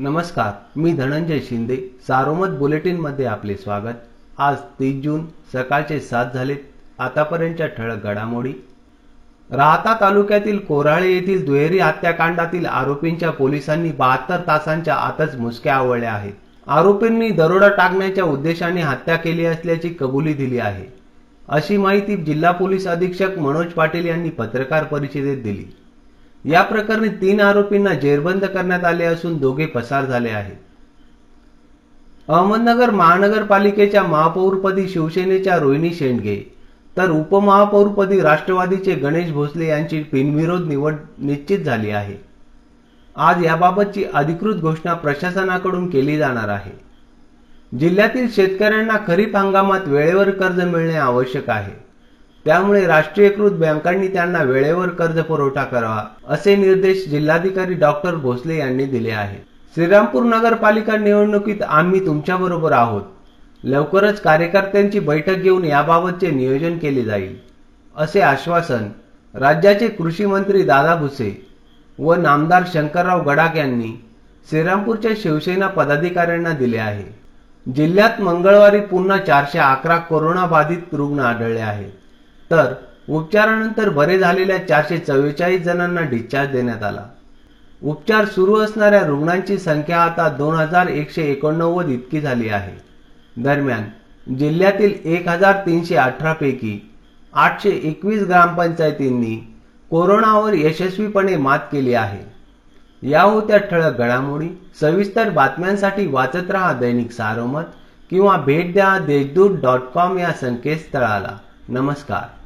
नमस्कार मी धनंजय शिंदे. सारोमत बुलेटिनमध्ये आपले स्वागत. आज तीस जून सकाळचे सात झालेत. आतापर्यंतच्या ठळक घडामोडी. राहता तालुक्यातील कोराळे येथील दुहेरी हत्याकांडातील आरोपींच्या पोलिसांनी बहात्तर तासांच्या आतच मुसक्या आवळल्या आहेत. आरोपींनी दरोडा टाकण्याच्या उद्देशाने हत्या केली असल्याची कबुली दिली आहे. अशी माहिती जिल्हा पोलीस अधीक्षक मनोज पाटील यांनी पत्रकार परिषदेत दिली. या प्रकरणी तीन आरोपींना जेरबंद करण्यात आले असून दोघे पसार झाले आहेत. अहमदनगर महानगरपालिकेच्या महापौरपदी शिवसेनेच्या रोहिणी शेंडगे तर उपमहापौरपदी राष्ट्रवादीचे गणेश भोसले यांची बिनविरोध निवड निश्चित झाली आहे. आज याबाबतची अधिकृत घोषणा प्रशासनाकडून केली जाणार आहे. जिल्ह्यातील शेतकऱ्यांना खरीप हंगामात वेळेवर कर्ज मिळणे आवश्यक आहे. त्यामुळे राष्ट्रीयकृत बँकांनी त्यांना वेळेवर कर्ज पुरवठा करावा असे निर्देश जिल्हाधिकारी डॉक्टर भोसले यांनी दिले आहेत. श्रीरामपूर नगरपालिका निवडणुकीत आम्ही तुमच्याबरोबर आहोत. लवकरच कार्यकर्त्यांची बैठक घेऊन याबाबतचे नियोजन केले जाईल असे आश्वासन राज्याचे कृषी मंत्री दादा भुसे व नामदार शंकरराव गडाख यांनी श्रीरामपूरच्या शिवसेना पदाधिकाऱ्यांना दिले आहे. जिल्ह्यात मंगळवारी पुन्हा चारशे अकरा कोरोना बाधित रुग्ण आढळले आहेत. तर उपचारानंतर बरे झालेल्या चारशे चव्वेचाळीस जणांना डिस्चार्ज देण्यात आला. उपचार सुरू असणाऱ्या रुग्णांची संख्या आता दोन हजार एकशे एकोणनव्वद इतकी झाली आहे. दरम्यान जिल्ह्यातील एक हजार तीनशे अठरापैकी आठशे एकवीस ग्रामपंचायतींनी कोरोनावर यशस्वीपणे मात केली आहे. या होत्या ठळक घडामोडी सविस्तर बातम्यांसाठी वाचत रहा दैनिक सारोमत किंवा भेट द्या देशदूत डॉट कॉम या संकेतस्थळाला. नमस्कार.